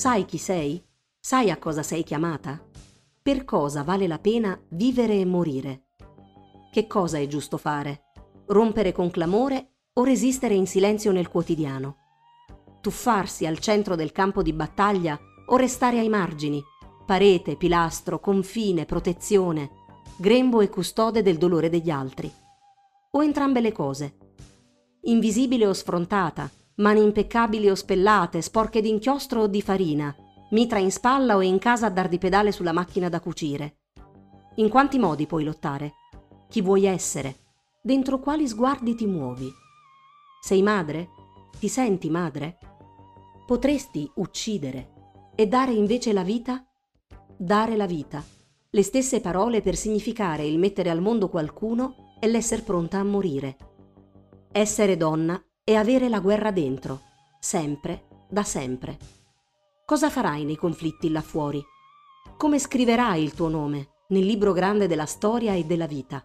Sai chi sei? Sai a cosa sei chiamata? Per cosa vale la pena vivere e morire? Che cosa è giusto fare? Rompere con clamore o resistere in silenzio nel quotidiano? Tuffarsi al centro del campo di battaglia o restare ai margini, parete, pilastro, confine, protezione, grembo e custode del dolore degli altri? O entrambe le cose? Invisibile o sfrontata, mani impeccabili o spellate, sporche d'inchiostro o di farina, mitra in spalla o in casa a dar di pedale sulla macchina da cucire. In quanti modi puoi lottare? Chi vuoi essere? Dentro quali sguardi ti muovi? Sei madre? Ti senti madre? Potresti uccidere e dare invece la vita? Dare la vita. Le stesse parole per significare il mettere al mondo qualcuno e l'essere pronta a morire. Essere donna e avere la guerra dentro, sempre, da sempre. Cosa farai nei conflitti là fuori? Come scriverai il tuo nome nel libro grande della storia e della vita?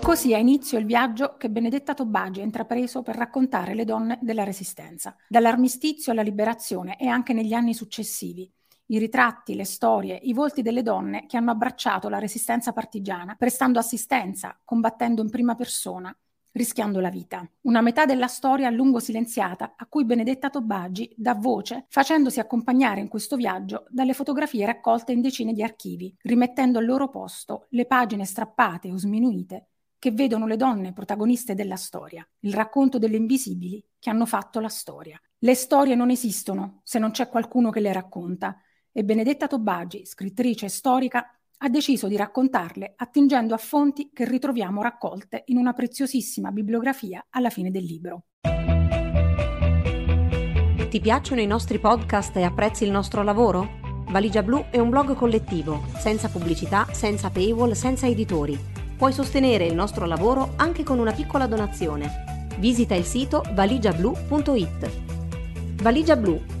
Così ha inizio il viaggio che Benedetta Tobagi ha intrapreso per raccontare le donne della Resistenza, dall'armistizio alla liberazione e anche negli anni successivi i ritratti, le storie, i volti delle donne che hanno abbracciato la resistenza partigiana, prestando assistenza, combattendo in prima persona, rischiando la vita. Una metà della storia a lungo silenziata, a cui Benedetta Tobagi dà voce, facendosi accompagnare in questo viaggio dalle fotografie raccolte in decine di archivi, rimettendo al loro posto le pagine strappate o sminuite che vedono le donne protagoniste della storia, il racconto delle invisibili che hanno fatto la storia. Le storie non esistono se non c'è qualcuno che le racconta e Benedetta Tobagi, scrittrice storica, ha deciso di raccontarle attingendo a fonti che ritroviamo raccolte in una preziosissima bibliografia alla fine del libro. Ti piacciono i nostri podcast e apprezzi il nostro lavoro? Valigia Blu è un blog collettivo, senza pubblicità, senza paywall, senza editori. Puoi sostenere il nostro lavoro anche con una piccola donazione. Visita il sito valigiablu.it. Valigia Blu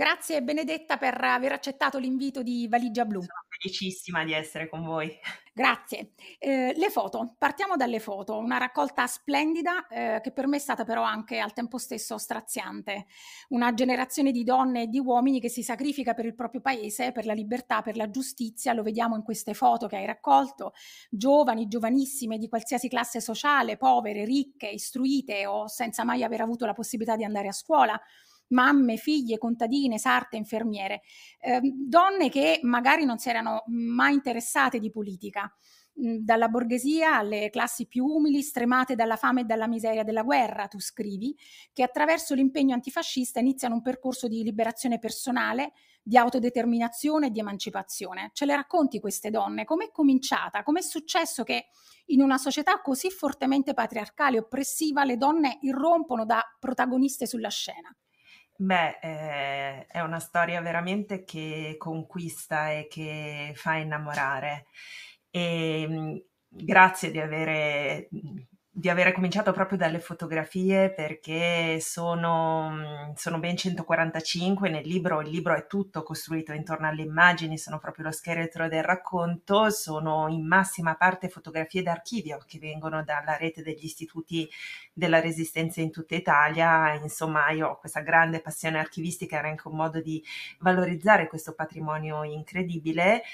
Grazie Benedetta per aver accettato l'invito di Valigia Blu. Sono felicissima di essere con voi. Grazie. Eh, le foto, partiamo dalle foto, una raccolta splendida eh, che per me è stata però anche al tempo stesso straziante. Una generazione di donne e di uomini che si sacrifica per il proprio paese, per la libertà, per la giustizia, lo vediamo in queste foto che hai raccolto, giovani, giovanissime di qualsiasi classe sociale, povere, ricche, istruite o senza mai aver avuto la possibilità di andare a scuola mamme, figlie, contadine, sarte, infermiere, eh, donne che magari non si erano mai interessate di politica dalla borghesia alle classi più umili, stremate dalla fame e dalla miseria della guerra, tu scrivi, che attraverso l'impegno antifascista iniziano un percorso di liberazione personale, di autodeterminazione e di emancipazione. Ce le racconti queste donne? Com'è cominciata? Com'è successo che in una società così fortemente patriarcale e oppressiva le donne irrompono da protagoniste sulla scena? Beh, eh, è una storia veramente che conquista e che fa innamorare. E mh, grazie di avere di avere cominciato proprio dalle fotografie perché sono, sono, ben 145 nel libro, il libro è tutto costruito intorno alle immagini, sono proprio lo scheletro del racconto, sono in massima parte fotografie d'archivio che vengono dalla rete degli istituti della resistenza in tutta Italia, insomma io ho questa grande passione archivistica, era anche un modo di valorizzare questo patrimonio incredibile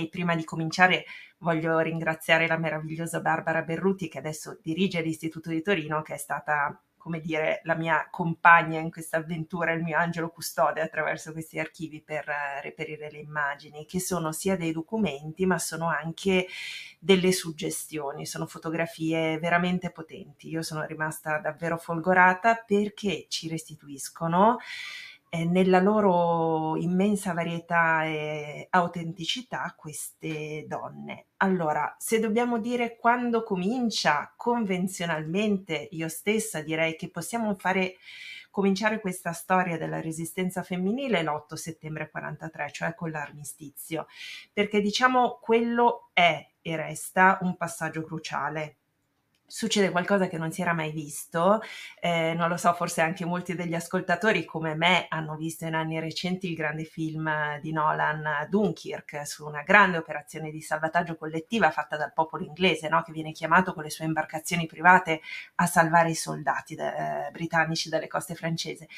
e prima di cominciare voglio ringraziare la meravigliosa Barbara Berruti che adesso dirige l'Istituto di Torino, che è stata come dire, la mia compagna in questa avventura, il mio angelo custode attraverso questi archivi per uh, reperire le immagini, che sono sia dei documenti, ma sono anche delle suggestioni, sono fotografie veramente potenti. Io sono rimasta davvero folgorata perché ci restituiscono nella loro immensa varietà e autenticità queste donne. Allora, se dobbiamo dire quando comincia convenzionalmente, io stessa direi che possiamo fare cominciare questa storia della resistenza femminile l'8 settembre 43, cioè con l'armistizio, perché diciamo quello è e resta un passaggio cruciale succede qualcosa che non si era mai visto, eh, non lo so, forse anche molti degli ascoltatori come me hanno visto in anni recenti il grande film di Nolan Dunkirk su una grande operazione di salvataggio collettiva fatta dal popolo inglese, no? che viene chiamato con le sue imbarcazioni private a salvare i soldati eh, britannici dalle coste francesi.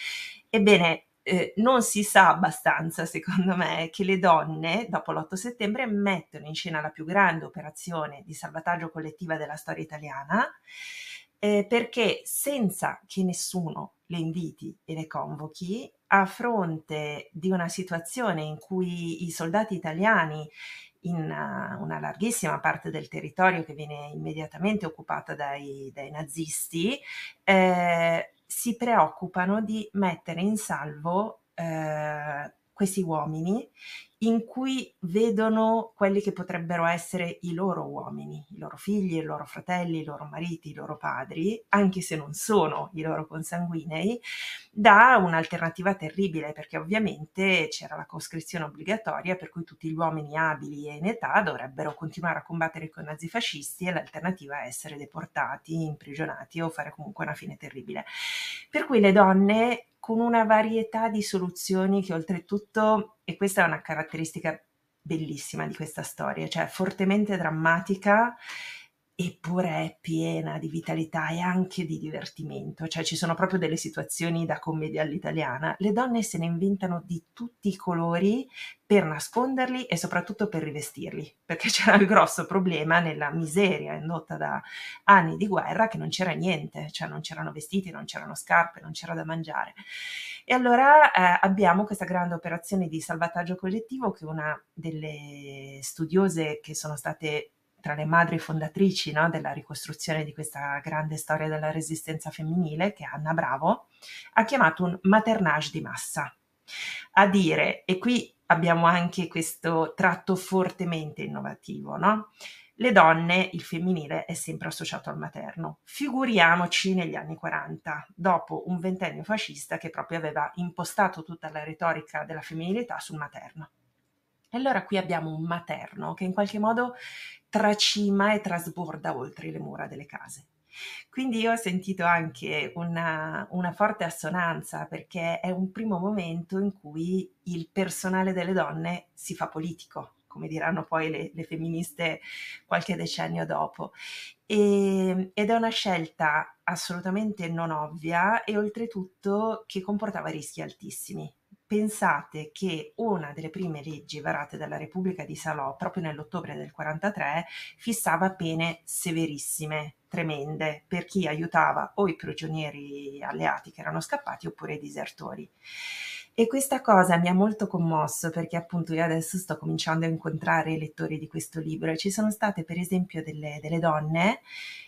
Ebbene, eh, non si sa abbastanza, secondo me, che le donne, dopo l'8 settembre, mettono in scena la più grande operazione di salvataggio collettiva della storia italiana, eh, perché senza che nessuno le inviti e le convochi, a fronte di una situazione in cui i soldati italiani in una, una, larghissima parte del territorio che viene immediatamente occupata dai, dai nazisti, eh, si preoccupano di mettere in salvo eh, questi uomini in cui vedono quelli che potrebbero essere i loro uomini, i loro figli, i loro fratelli, i loro mariti, i loro padri, anche se non sono i loro consanguinei, dà un'alternativa terribile perché ovviamente c'era la coscrizione obbligatoria per cui tutti gli uomini abili e in età dovrebbero continuare a combattere con i nazifascisti e l'alternativa è essere deportati, imprigionati o fare comunque una fine terribile. Per cui le donne con una varietà di soluzioni che oltretutto, e questa è una caratteristica bellissima di questa storia, cioè fortemente drammatica eppure è piena di vitalità e anche di divertimento, cioè ci sono proprio delle situazioni da commedia all'italiana. Le donne se ne inventano di tutti i colori per nasconderli e soprattutto per rivestirli, perché c'era il grosso problema nella miseria indotta da anni di guerra che non c'era niente, cioè non c'erano vestiti, non c'erano scarpe, non c'era da mangiare. E allora eh, abbiamo questa grande operazione di salvataggio collettivo che una delle studiose che sono state tra le madri fondatrici no, della ricostruzione di questa grande storia della resistenza femminile, che è Anna Bravo, ha chiamato un maternage di massa. A dire, e qui abbiamo anche questo tratto fortemente innovativo, no? Le donne, il femminile è sempre associato al materno. Figuriamoci negli anni 40, dopo un ventennio fascista che proprio aveva impostato tutta la retorica della femminilità sul materno. E allora qui abbiamo un materno che in qualche modo tracima e trasborda oltre le mura delle case. Quindi io ho sentito anche una, una, forte assonanza perché è un primo momento in cui il personale delle donne si fa politico, come diranno poi le, le femministe qualche decennio dopo. E, ed è una scelta assolutamente non ovvia e oltretutto che comportava rischi altissimi pensate che una delle prime leggi varate dalla Repubblica di Salò, proprio nell'ottobre del 43, fissava pene severissime, tremende, per chi aiutava o i prigionieri alleati che erano scappati oppure i disertori. E questa cosa mi ha molto commosso perché appunto io adesso sto cominciando a incontrare i lettori di questo libro e ci sono state per esempio delle, delle donne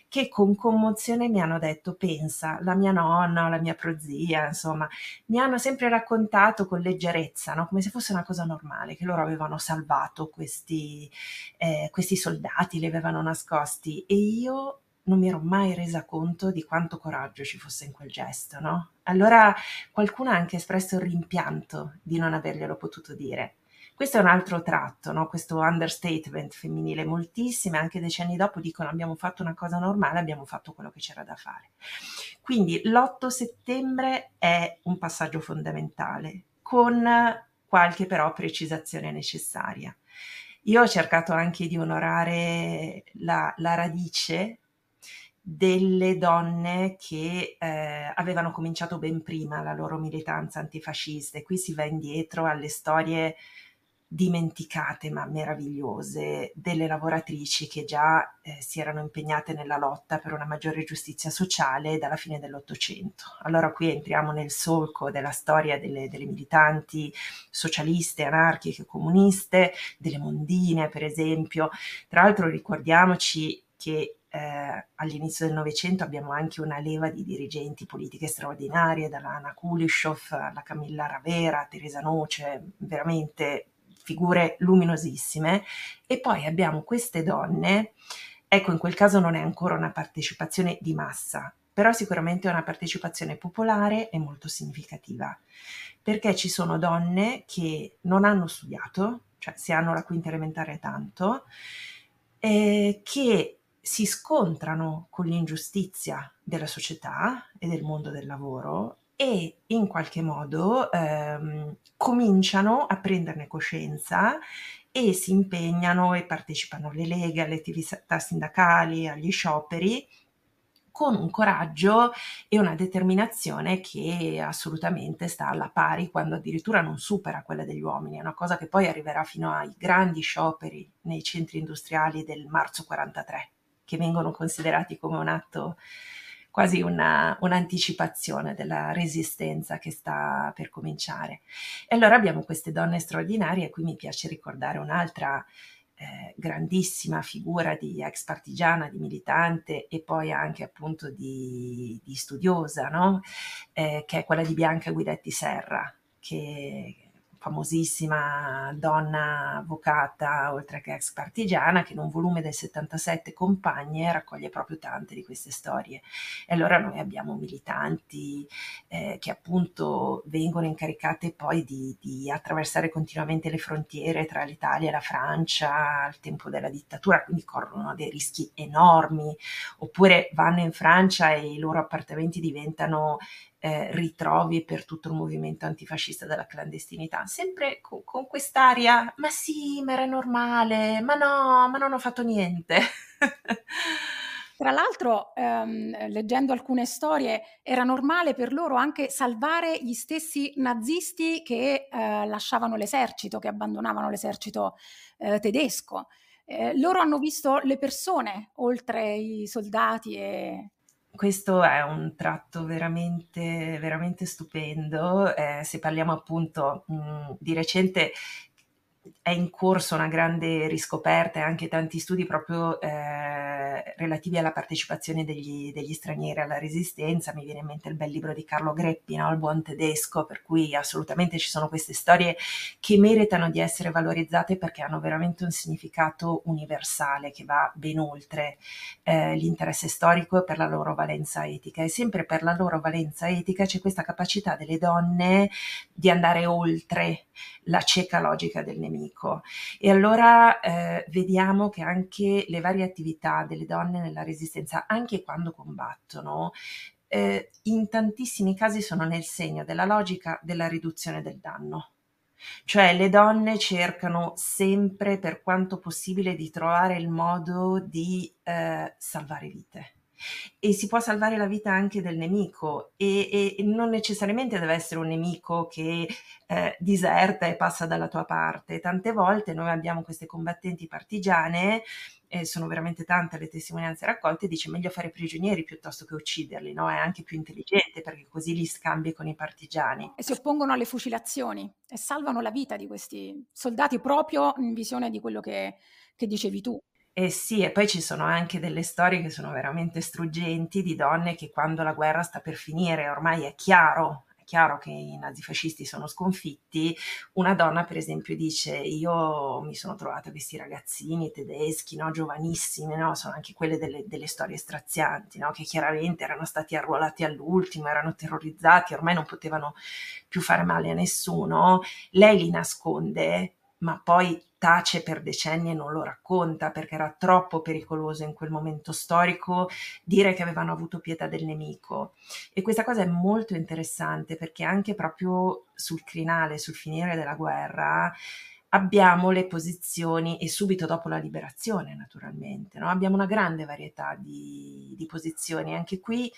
che con commozione mi hanno detto pensa, la mia nonna, la mia prozia, insomma, mi hanno sempre raccontato con leggerezza, no? come se fosse una cosa normale, che loro avevano salvato questi, eh, questi soldati, li avevano nascosti e io non mi ero mai resa conto di quanto coraggio ci fosse in quel gesto, no? Allora qualcuno ha anche espresso il rimpianto di non averglielo potuto dire. Questo è un altro tratto, no? questo understatement femminile. Moltissime, anche decenni dopo, dicono abbiamo fatto una cosa normale, abbiamo fatto quello che c'era da fare. Quindi l'8 settembre è un passaggio fondamentale, con qualche però precisazione necessaria. Io ho cercato anche di onorare la, la radice delle donne che eh, avevano cominciato ben prima la loro militanza antifascista e qui si va indietro alle storie dimenticate ma meravigliose delle lavoratrici che già eh, si erano impegnate nella lotta per una maggiore giustizia sociale dalla fine dell'Ottocento. Allora qui entriamo nel solco della storia delle, delle militanti socialiste, anarchiche, comuniste, delle mondine per esempio. Tra l'altro ricordiamoci che eh, all'inizio del Novecento abbiamo anche una leva di dirigenti politiche straordinarie, dalla Anna Kulishov alla Camilla Ravera, Teresa Noce, veramente figure luminosissime. E poi abbiamo queste donne, ecco in quel caso non è ancora una partecipazione di massa, però sicuramente è una partecipazione popolare e molto significativa, perché ci sono donne che non hanno studiato, cioè se hanno la quinta elementare tanto, eh, che si scontrano con l'ingiustizia della società e del mondo del lavoro e in qualche modo ehm, cominciano a prenderne coscienza e si impegnano e partecipano alle leghe, alle attività sindacali, agli scioperi con un coraggio e una determinazione che assolutamente sta alla pari, quando addirittura non supera quella degli uomini. È una cosa che poi arriverà fino ai grandi scioperi nei centri industriali del marzo 43, che vengono considerati come un atto quasi una, un'anticipazione della resistenza che sta per cominciare. E allora abbiamo queste donne straordinarie, a cui mi piace ricordare un'altra eh, grandissima figura di ex partigiana, di militante e poi anche appunto di, di studiosa, no? eh, che è quella di Bianca Guidetti Serra, che famosissima donna avvocata, oltre che ex partigiana, che in un volume del 77 Compagne raccoglie proprio tante di queste storie. E allora noi abbiamo militanti eh, che appunto vengono incaricate poi di, di, attraversare continuamente le frontiere tra l'Italia e la Francia al tempo della dittatura, quindi corrono dei rischi enormi, oppure vanno in Francia e i loro appartamenti diventano eh, ritrovi per tutto il movimento antifascista della clandestinità, sempre con, con quest'aria, ma sì, ma era normale, ma no, ma non ho fatto niente. Tra l'altro, ehm, leggendo alcune storie, era normale per loro anche salvare gli stessi nazisti che eh, lasciavano l'esercito, che abbandonavano l'esercito eh, tedesco. Eh, loro hanno visto le persone oltre i soldati e questo è un tratto veramente, veramente stupendo. Eh, se parliamo appunto mh, di recente, è in corso una grande riscoperta e anche tanti studi proprio eh, relativi alla partecipazione degli, degli, stranieri alla resistenza. Mi viene in mente il bel libro di Carlo Greppi, no? Il buon tedesco, per cui assolutamente ci sono queste storie che meritano di essere valorizzate perché hanno veramente un significato universale che va ben oltre eh, l'interesse storico per la loro valenza etica. E sempre per la loro valenza etica c'è questa capacità delle donne di andare oltre la cieca logica del nemico. E allora eh, vediamo che anche le varie attività delle donne nella resistenza, anche quando combattono, eh, in tantissimi casi sono nel segno della logica della riduzione del danno. Cioè le donne cercano sempre, per quanto possibile, di trovare il modo di eh, salvare vite e si può salvare la vita anche del nemico e, e non necessariamente deve essere un nemico che eh, diserta e passa dalla tua parte. Tante volte noi abbiamo queste combattenti partigiane e sono veramente tante le testimonianze raccolte, dice meglio fare prigionieri piuttosto che ucciderli, no? È anche più intelligente perché così li scambi con i partigiani. E si oppongono alle fucilazioni e salvano la vita di questi soldati proprio in visione di quello che, che dicevi tu. Eh sì, e poi ci sono anche delle storie che sono veramente struggenti di donne che quando la guerra sta per finire, ormai è chiaro, chiaro che i nazifascisti sono sconfitti, una donna per esempio dice io mi sono trovata questi ragazzini tedeschi, no, giovanissimi, no, sono anche quelle delle, delle storie strazianti, no, che chiaramente erano stati arruolati all'ultimo, erano terrorizzati, ormai non potevano più fare male a nessuno, lei li nasconde ma poi tace per decenni e non lo racconta perché era troppo pericoloso in quel momento storico dire che avevano avuto pietà del nemico. E questa cosa è molto interessante perché anche proprio sul crinale, sul finire della guerra, abbiamo le posizioni e subito dopo la liberazione naturalmente, no? abbiamo una grande varietà di, di posizioni. Anche qui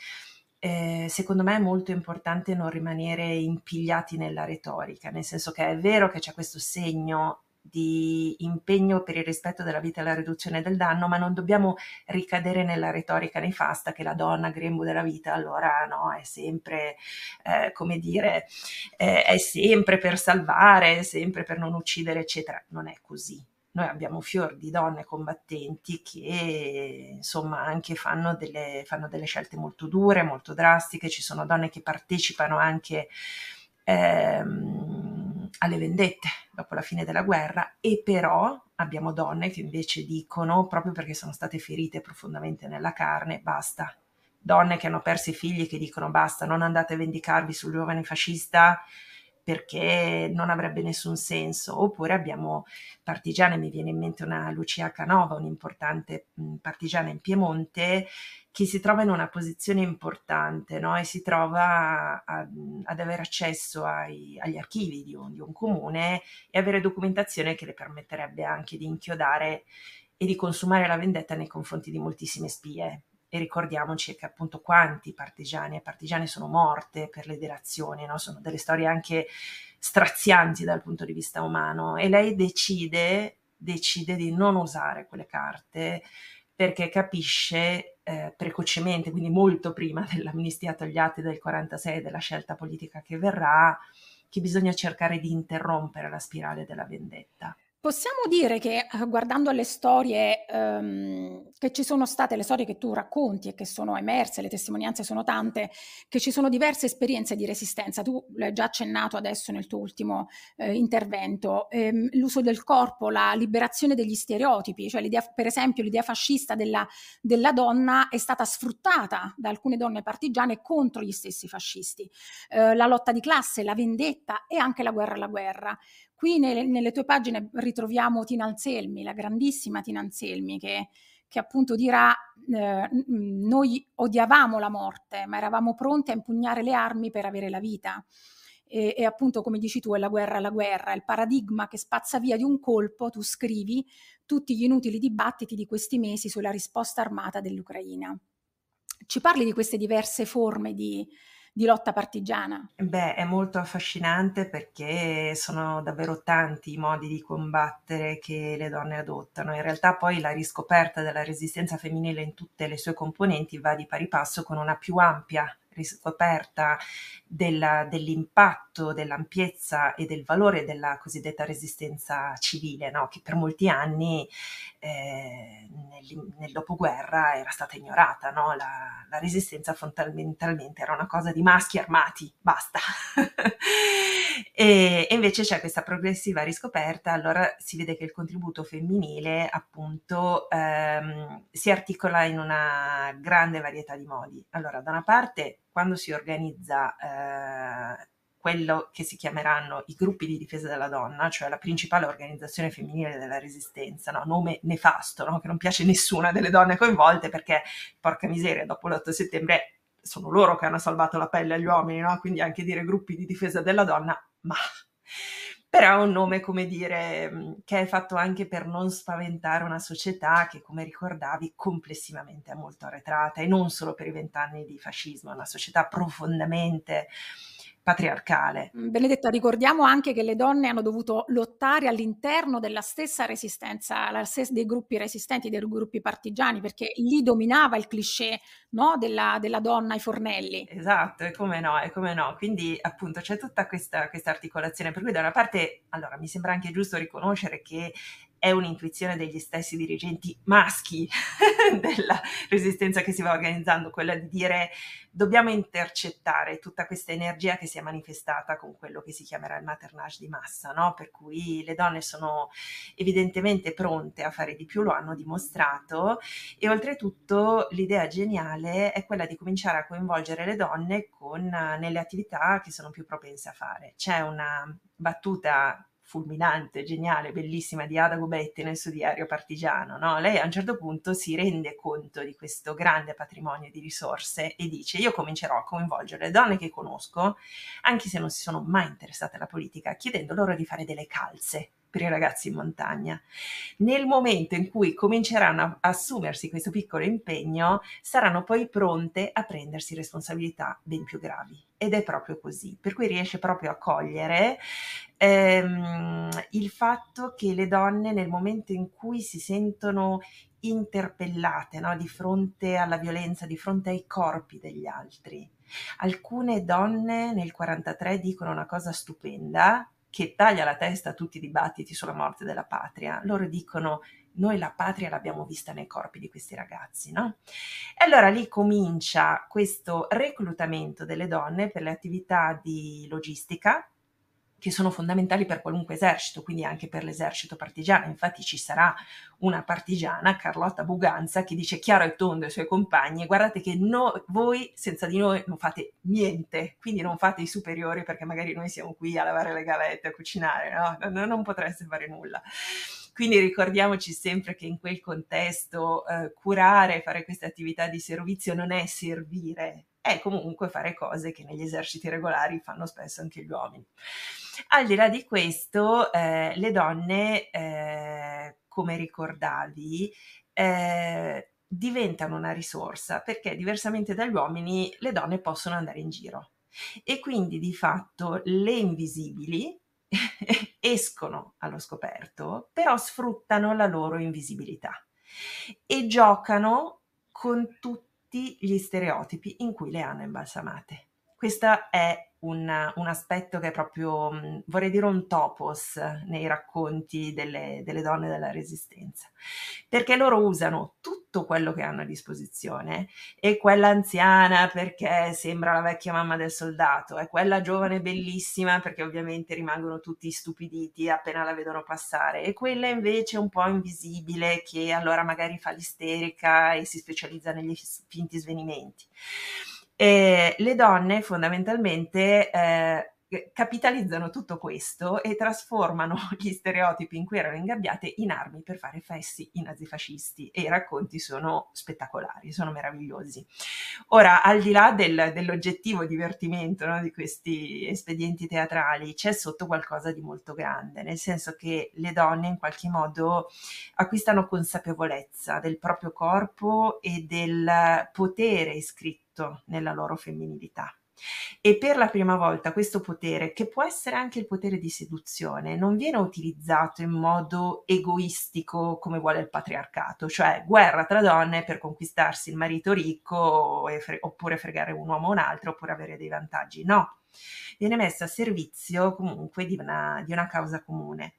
eh, secondo me è molto importante non rimanere impigliati nella retorica, nel senso che è vero che c'è questo segno di impegno per il rispetto della vita e la riduzione del danno, ma non dobbiamo ricadere nella retorica nefasta che la donna grembo della vita allora no, è sempre, eh, come dire, eh, è sempre per salvare, è sempre per non uccidere, eccetera. Non è così noi abbiamo fior di donne combattenti che insomma anche fanno delle, fanno delle scelte molto dure, molto drastiche, ci sono donne che partecipano anche ehm, alle vendette dopo la fine della guerra e però abbiamo donne che invece dicono, proprio perché sono state ferite profondamente nella carne, basta. Donne che hanno perso i figli che dicono basta, non andate a vendicarvi sul giovane fascista perché non avrebbe nessun senso. Oppure abbiamo partigiane, mi viene in mente una Lucia Canova, un'importante partigiana in Piemonte, che si trova in una posizione importante no? e si trova a, ad avere accesso ai, agli archivi di un, di un comune e avere documentazione che le permetterebbe anche di inchiodare e di consumare la vendetta nei confronti di moltissime spie. E ricordiamoci che appunto quanti partigiani e partigiane sono morte per le delazioni, no? sono delle storie anche strazianti dal punto di vista umano e lei decide, decide di non usare quelle carte perché capisce eh, precocemente, quindi molto prima dell'amnistia togliati del 46 e della scelta politica che verrà, che bisogna cercare di interrompere la spirale della vendetta. Possiamo dire che eh, guardando alle storie ehm, che ci sono state, le storie che tu racconti e che sono emerse, le testimonianze sono tante, che ci sono diverse esperienze di resistenza. Tu l'hai già accennato adesso nel tuo ultimo eh, intervento, ehm, l'uso del corpo, la liberazione degli stereotipi, cioè l'idea, per esempio l'idea fascista della, della donna è stata sfruttata da alcune donne partigiane contro gli stessi fascisti. Eh, la lotta di classe, la vendetta e anche la guerra alla guerra. Qui nelle, nelle tue pagine ritroviamo Tina Anselmi, la grandissima Tina Anselmi, che, che appunto dirà eh, noi odiavamo la morte, ma eravamo pronti a impugnare le armi per avere la vita. E, e, appunto, come dici tu, è la guerra alla guerra, il paradigma che spazza via di un colpo, tu scrivi tutti gli inutili dibattiti di questi mesi sulla risposta armata dell'Ucraina. Ci parli di queste diverse forme di, di lotta partigiana? Beh, è molto affascinante perché sono davvero tanti i modi di combattere che le donne adottano. In realtà poi la riscoperta della resistenza femminile in tutte le sue componenti va di pari passo con una più ampia riscoperta della, dell'impatto, dell'ampiezza e del valore della cosiddetta resistenza civile, no? che per molti anni eh, nel, nel, dopoguerra era stata ignorata. No? La, la, resistenza fondamentalmente era una cosa di maschi armati, basta. e, e, invece c'è questa progressiva riscoperta, allora si vede che il contributo femminile appunto ehm, si articola in una grande varietà di modi. Allora, da una parte quando si organizza eh, quello che si chiameranno i gruppi di difesa della donna, cioè la principale organizzazione femminile della resistenza, no? nome nefasto, no? che non piace nessuna delle donne coinvolte perché, porca miseria, dopo l'8 settembre sono loro che hanno salvato la pelle agli uomini, no? quindi anche dire gruppi di difesa della donna, ma però è un nome, come dire, che è fatto anche per non spaventare una società che, come ricordavi, complessivamente è molto arretrata e non solo per i vent'anni di fascismo, è una società profondamente patriarcale. Mm, Benedetta, ricordiamo anche che le donne hanno dovuto lottare all'interno della stessa resistenza, dei gruppi resistenti, dei gruppi partigiani, perché lì dominava il cliché no? della, della, donna ai fornelli. Esatto, e come no, e come no. Quindi appunto c'è tutta questa, questa articolazione, per cui da una parte, allora mi sembra anche giusto riconoscere che è un'intuizione degli stessi dirigenti maschi della resistenza che si va organizzando, quella di dire dobbiamo intercettare tutta questa energia che si è manifestata con quello che si chiamerà il maternage di massa, no? per cui le donne sono evidentemente pronte a fare di più, lo hanno dimostrato e oltretutto l'idea geniale è quella di cominciare a coinvolgere le donne con, nelle attività che sono più propense a fare. C'è una battuta fulminante, geniale, bellissima di Ada Gobetti nel suo diario partigiano, no? lei a un certo punto si rende conto di questo grande patrimonio di risorse e dice io comincerò a coinvolgere le donne che conosco, anche se non si sono mai interessate alla politica, chiedendo loro di fare delle calze per i ragazzi in montagna. Nel momento in cui cominceranno a assumersi questo piccolo impegno, saranno poi pronte a prendersi responsabilità ben più gravi. Ed è proprio così, per cui riesce proprio a cogliere ehm, il fatto che le donne nel momento in cui si sentono interpellate no? di fronte alla violenza, di fronte ai corpi degli altri. Alcune donne nel 43 dicono una cosa stupenda, che taglia la testa a tutti i dibattiti sulla morte della patria. Loro dicono noi la patria l'abbiamo vista nei corpi di questi ragazzi, no? E allora lì comincia questo reclutamento delle donne per le attività di logistica, che sono fondamentali per qualunque esercito, quindi anche per l'esercito partigiano. Infatti ci sarà una partigiana, Carlotta Buganza, che dice chiaro e tondo ai suoi compagni, guardate che no, voi senza di noi non fate niente, quindi non fate i superiori perché magari noi siamo qui a lavare le gavette, a cucinare, no? non potreste fare nulla. Quindi ricordiamoci sempre che in quel contesto eh, curare, fare queste attività di servizio non è servire, è comunque fare cose che negli eserciti regolari fanno spesso anche gli uomini. Al di là di questo, eh, le donne, eh, come ricordavi, eh, diventano una risorsa perché diversamente dagli uomini le donne possono andare in giro e quindi di fatto le invisibili escono allo scoperto, però sfruttano la loro invisibilità e giocano con tutti gli stereotipi in cui le hanno imbalsamate. Questa è un, un, aspetto che è proprio, mm, vorrei dire, un topos nei racconti delle, delle, donne della resistenza, perché loro usano tutto quello che hanno a disposizione. E quella anziana perché sembra la vecchia mamma del soldato, e quella giovane bellissima perché ovviamente rimangono tutti stupiditi appena la vedono passare, e quella invece un po' invisibile che allora magari fa l'isterica e si specializza negli finti svenimenti. E le donne fondamentalmente eh, capitalizzano tutto questo e trasformano gli stereotipi in cui erano ingabbiate in armi per fare fessi i nazifascisti e i racconti sono spettacolari, sono meravigliosi. Ora, al di là del, dell'oggettivo divertimento no, di questi espedienti teatrali, c'è sotto qualcosa di molto grande, nel senso che le donne in qualche modo acquistano consapevolezza del proprio corpo e del potere iscritto tutto nella loro femminilità. E per la prima volta questo potere, che può essere anche il potere di seduzione, non viene utilizzato in modo egoistico come vuole il patriarcato, cioè guerra tra donne per conquistarsi il marito ricco fre- oppure fregare un uomo o un altro oppure avere dei vantaggi. No, viene messo a servizio comunque di una, di una causa comune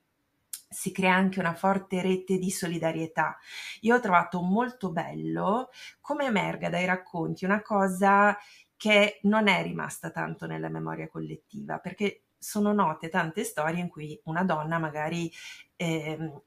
si crea anche una forte rete di solidarietà. Io ho trovato molto bello come emerga dai racconti una cosa che non è rimasta tanto nella memoria collettiva, perché sono note tante storie in cui una donna magari eh,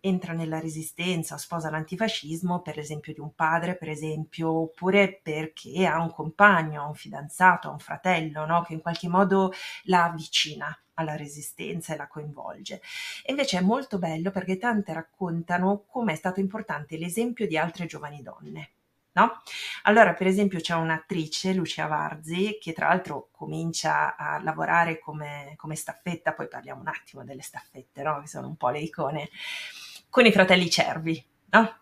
entra nella resistenza, sposa l'antifascismo, per esempio di un padre, per esempio, oppure perché ha un compagno, un fidanzato, un fratello, no? che in qualche modo la avvicina alla resistenza e la coinvolge. E invece è molto bello perché tante raccontano come è stato importante l'esempio di altre giovani donne. No? Allora, per esempio, c'è un'attrice, Lucia Varzi, che tra l'altro comincia a lavorare come, come staffetta, poi parliamo un attimo delle staffette, no? che sono un po' le icone, con i fratelli Cervi. No?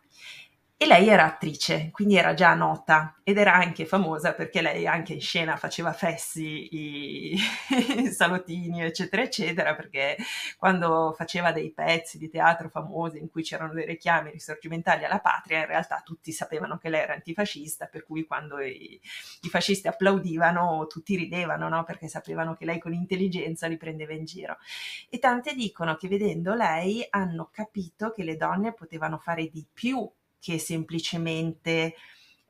E lei era attrice, quindi era già nota ed era anche famosa perché lei anche in scena faceva fessi, i, i salotini, eccetera, eccetera, perché quando faceva dei pezzi di teatro famosi in cui c'erano dei richiami risorgimentali alla patria, in realtà tutti sapevano che lei era antifascista, per cui quando i, i fascisti applaudivano tutti ridevano, no? perché sapevano che lei con intelligenza li prendeva in giro. E tante dicono che vedendo lei hanno capito che le donne potevano fare di più che semplicemente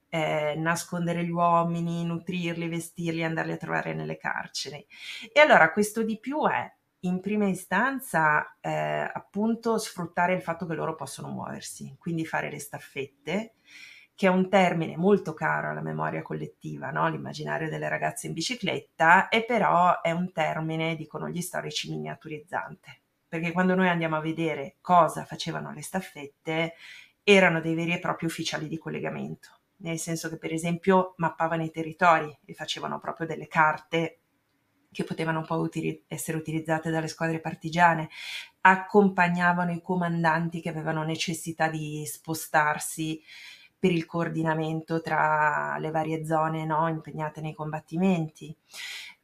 eh, nascondere gli uomini, nutrirli, vestirli, andarli a trovare nelle carceri. E allora questo di più è in prima istanza eh, appunto sfruttare il fatto che loro possono muoversi, quindi fare le staffette, che è un termine molto caro alla memoria collettiva, no? l'immaginario delle ragazze in bicicletta, e però è un termine, dicono gli storici, miniaturizzante, perché quando noi andiamo a vedere cosa facevano le staffette, erano dei veri e propri ufficiali di collegamento, nel senso che per esempio mappavano i territori e facevano proprio delle carte che potevano poi utili- essere utilizzate dalle squadre partigiane, accompagnavano i comandanti che avevano necessità di spostarsi per il coordinamento tra le varie zone no, impegnate nei combattimenti.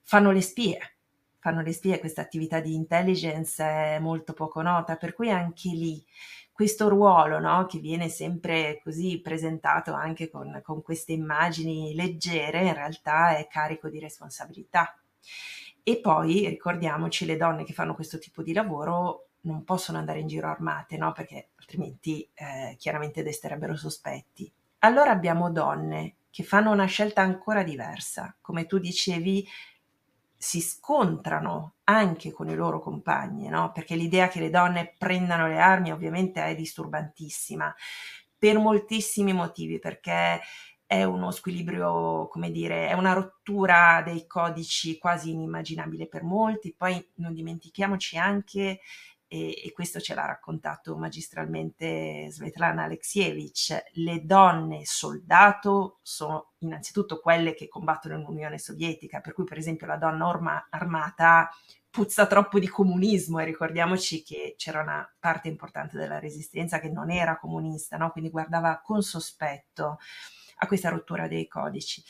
Fanno le spie, fanno le spie, questa attività di intelligence è molto poco nota, per cui anche lì questo ruolo no, che viene sempre così presentato anche con, con queste immagini leggere, in realtà è carico di responsabilità. E poi ricordiamoci, le donne che fanno questo tipo di lavoro non possono andare in giro armate, no? perché altrimenti eh, chiaramente desterebbero sospetti. Allora abbiamo donne che fanno una scelta ancora diversa, come tu dicevi, si scontrano anche con i loro compagni, no? perché l'idea che le donne prendano le armi ovviamente è disturbantissima per moltissimi motivi, perché è uno squilibrio, come dire, è una rottura dei codici quasi inimmaginabile per molti. Poi non dimentichiamoci anche e, e, questo ce l'ha raccontato magistralmente Svetlana Alexievich, le donne soldato sono innanzitutto quelle che combattono in Unione Sovietica, per cui per esempio la donna orma, armata puzza troppo di comunismo e ricordiamoci che c'era una parte importante della resistenza che non era comunista, no? quindi guardava con sospetto a questa rottura dei codici.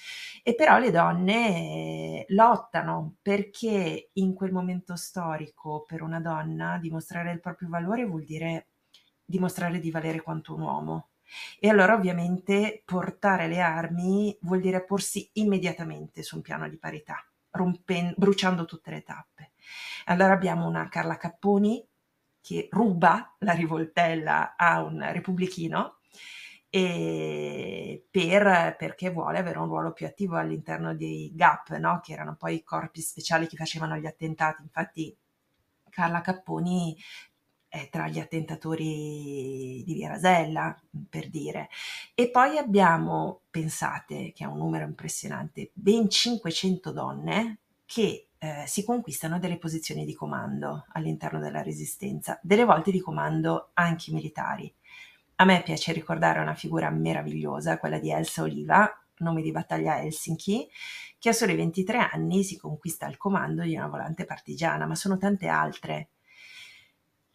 E però le donne lottano perché in quel momento storico per una donna dimostrare il proprio valore vuol dire dimostrare di valere quanto un uomo. E allora ovviamente portare le armi vuol dire porsi immediatamente su un piano di parità, rompen- bruciando tutte le tappe. Allora abbiamo una Carla Capponi che ruba la rivoltella a un repubblichino per, perché vuole avere un ruolo più attivo all'interno dei GAP, no? che erano poi i corpi speciali che facevano gli attentati. Infatti Carla Capponi è tra gli attentatori di Via Rasella, per dire. E poi abbiamo, pensate, che è un numero impressionante, ben 500 donne che eh, si conquistano delle posizioni di comando all'interno della resistenza, delle volte di comando anche militari. A me piace ricordare una figura meravigliosa, quella di Elsa Oliva, nome di battaglia Helsinki, che a soli 23 anni si conquista il comando di una volante partigiana, ma sono tante altre.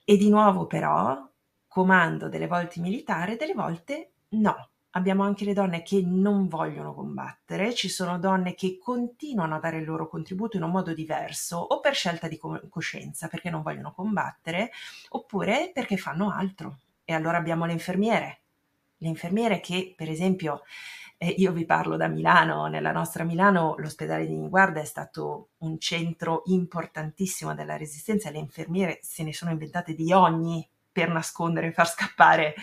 E di nuovo però, comando delle volte militare, delle volte no. Abbiamo anche le donne che non vogliono combattere, ci sono donne che continuano a dare il loro contributo in un modo diverso, o per scelta di coscienza, perché non vogliono combattere, oppure perché fanno altro, e allora abbiamo le infermiere, le infermiere che per esempio eh, io vi parlo da Milano, nella nostra Milano l'ospedale di Niguarda è stato un centro importantissimo della resistenza, le infermiere se ne sono inventate di ogni per nascondere e far scappare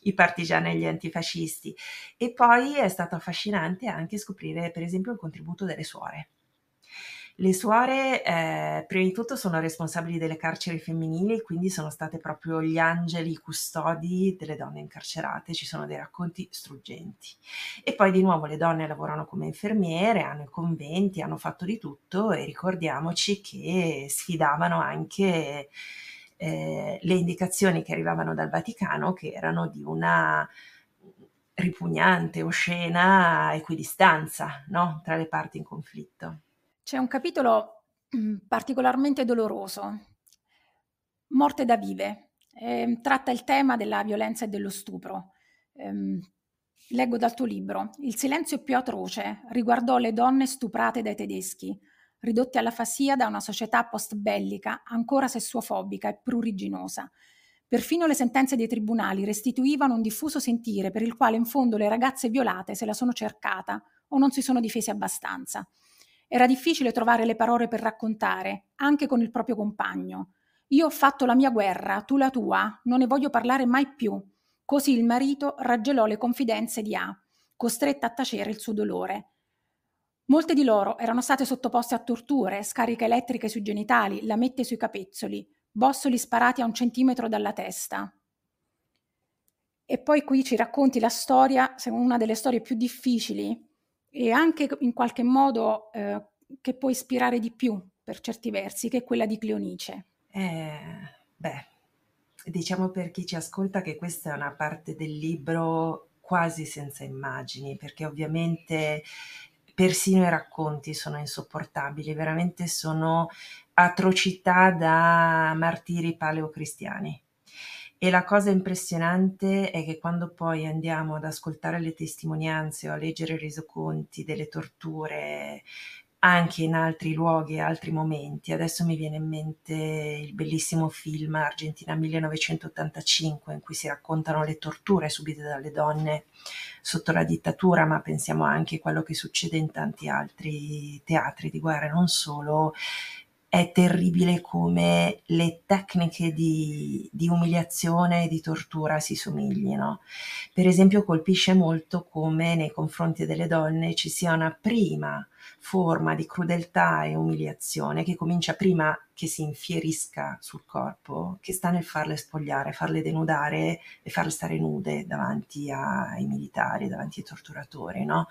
i partigiani e gli antifascisti. E poi è stato affascinante anche scoprire per esempio il contributo delle suore le suore, eh, prima di tutto, sono responsabili delle carceri femminili, quindi sono state proprio gli angeli custodi delle donne incarcerate. Ci sono dei racconti struggenti. E poi di nuovo le donne lavorano come infermiere, hanno i conventi, hanno fatto di tutto e ricordiamoci che sfidavano anche eh, le indicazioni che arrivavano dal Vaticano, che erano di una ripugnante, oscena equidistanza no? tra le parti in conflitto. C'è un capitolo mm, particolarmente doloroso, Morte da vive. Eh, tratta il tema della violenza e dello stupro. Eh, leggo dal tuo libro. Il silenzio più atroce riguardò le donne stuprate dai tedeschi, ridotte alla fasia da una società post-bellica ancora sessuofobica e pruriginosa. Perfino le sentenze dei tribunali restituivano un diffuso sentire per il quale in fondo le ragazze violate se la sono cercata o non si sono difese abbastanza. Era difficile trovare le parole per raccontare, anche con il proprio compagno. Io ho fatto la mia guerra, tu la tua, non ne voglio parlare mai più. Così il marito raggelò le confidenze di A, costretta a tacere il suo dolore. Molte di loro erano state sottoposte a torture, scariche elettriche sui genitali, lamette sui capezzoli, bossoli sparati a un centimetro dalla testa. E poi qui ci racconti la storia, una delle storie più difficili e anche in qualche modo eh, che può ispirare di più per certi versi, che è quella di Cleonice. Eh, beh, diciamo per chi ci ascolta che questa è una parte del libro quasi senza immagini, perché ovviamente persino i racconti sono insopportabili, veramente sono atrocità da martiri paleocristiani. E la cosa impressionante è che quando poi andiamo ad ascoltare le testimonianze o a leggere i resoconti delle torture anche in altri luoghi e altri momenti. Adesso mi viene in mente il bellissimo film Argentina 1985 in cui si raccontano le torture subite dalle donne sotto la dittatura, ma pensiamo anche a quello che succede in tanti altri teatri di guerra, non solo è terribile come le tecniche di, di umiliazione e di tortura si somiglino. Per esempio colpisce molto come nei confronti delle donne ci sia una prima forma di crudeltà e umiliazione che comincia prima che si infierisca sul corpo, che sta nel farle spogliare, farle denudare e farle stare nude davanti ai militari, davanti ai torturatori, no?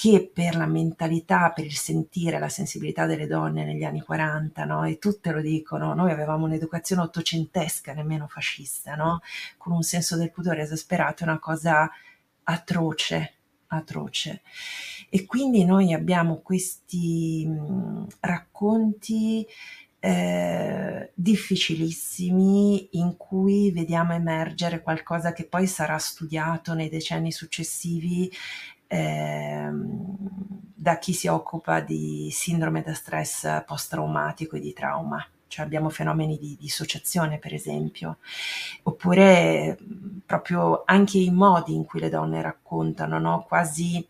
Che per la mentalità, per il sentire, la sensibilità delle donne negli anni 40, no? e tutte lo dicono, noi avevamo un'educazione ottocentesca, nemmeno fascista, no? con un senso del pudore esasperato, è una cosa atroce, atroce. E quindi noi abbiamo questi mh, racconti eh, difficilissimi in cui vediamo emergere qualcosa che poi sarà studiato nei decenni successivi ehm, da chi si occupa di sindrome da stress post-traumatico e di trauma. Cioè abbiamo fenomeni di dissociazione, per esempio, oppure proprio anche i modi in cui le donne raccontano, no? quasi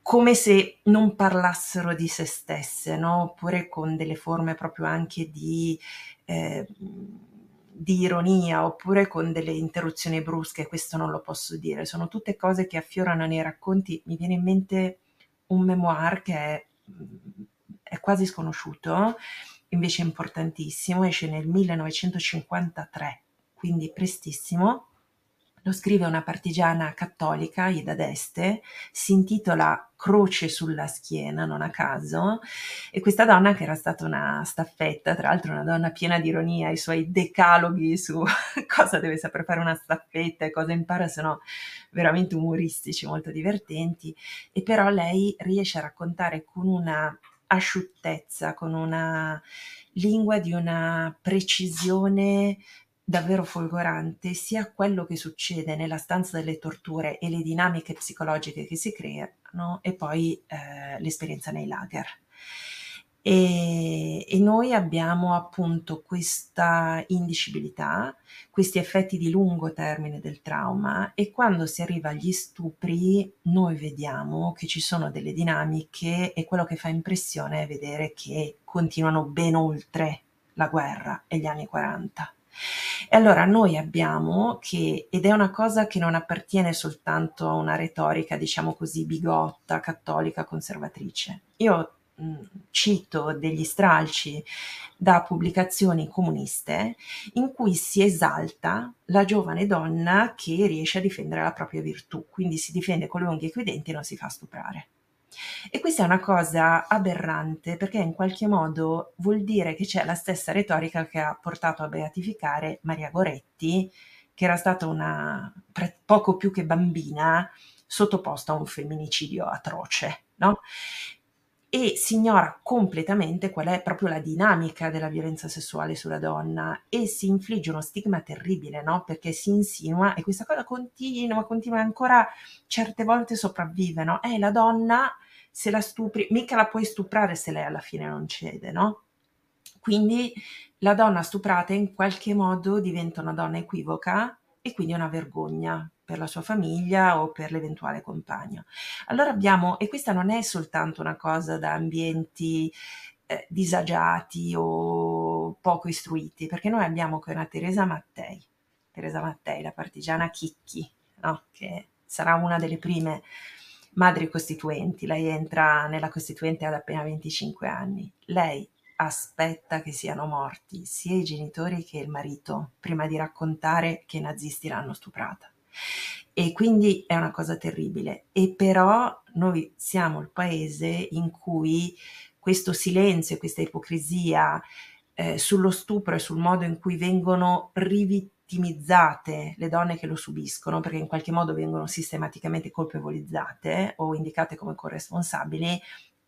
come se non parlassero di se stesse, no? oppure con delle forme proprio anche di eh, di ironia oppure con delle interruzioni brusche, questo non lo posso dire, sono tutte cose che affiorano nei racconti. Mi viene in mente un memoir che è, è quasi sconosciuto, invece importantissimo, esce nel 1953, quindi prestissimo, lo scrive una partigiana cattolica, Ida d'Este, si intitola Croce sulla schiena, non a caso, e questa donna che era stata una staffetta, tra l'altro una donna piena di ironia, i suoi decaloghi su cosa deve saper fare una staffetta e cosa impara, sono veramente umoristici, molto divertenti, e però lei riesce a raccontare con una asciuttezza, con una lingua di una precisione davvero folgorante sia quello che succede nella stanza delle torture e le dinamiche psicologiche che si creano e poi eh, l'esperienza nei lager. E, e, noi abbiamo appunto questa indicibilità, questi effetti di lungo termine del trauma e quando si arriva agli stupri noi vediamo che ci sono delle dinamiche e quello che fa impressione è vedere che continuano ben oltre la guerra e gli anni 40. E allora noi abbiamo che, ed è una cosa che non appartiene soltanto a una retorica, diciamo così, bigotta, cattolica, conservatrice. Io mh, cito degli stralci da pubblicazioni comuniste in cui si esalta la giovane donna che riesce a difendere la propria virtù, quindi si difende con le unghie e coi denti e non si fa stuprare. E questa è una cosa aberrante perché in qualche modo vuol dire che c'è la stessa retorica che ha portato a beatificare Maria Goretti, che era stata una poco più che bambina sottoposta a un femminicidio atroce, no? E si ignora completamente qual è proprio la dinamica della violenza sessuale sulla donna e si infligge uno stigma terribile, no? Perché si insinua e questa cosa continua, continua ancora certe volte sopravvive, no? È la donna se la stupri, mica la puoi stuprare se lei alla fine non cede, no? Quindi la donna stuprata in qualche modo diventa una donna equivoca e quindi una vergogna per la sua famiglia o per l'eventuale compagno. Allora abbiamo, e questa non è soltanto una cosa da ambienti eh, disagiati o poco istruiti, perché noi abbiamo qui una Teresa Mattei, Teresa Mattei, la partigiana Chicchi, no? che sarà una delle prime madri costituenti, lei entra nella costituente ad appena 25 anni, lei aspetta che siano morti sia i genitori che il marito prima di raccontare che i nazisti l'hanno stuprata. E quindi è una cosa terribile. E però noi siamo il paese in cui questo silenzio e questa ipocrisia eh, sullo stupro e sul modo in cui vengono rivitalizzati vittimizzate le donne che lo subiscono, perché in qualche modo vengono sistematicamente colpevolizzate o indicate come corresponsabili,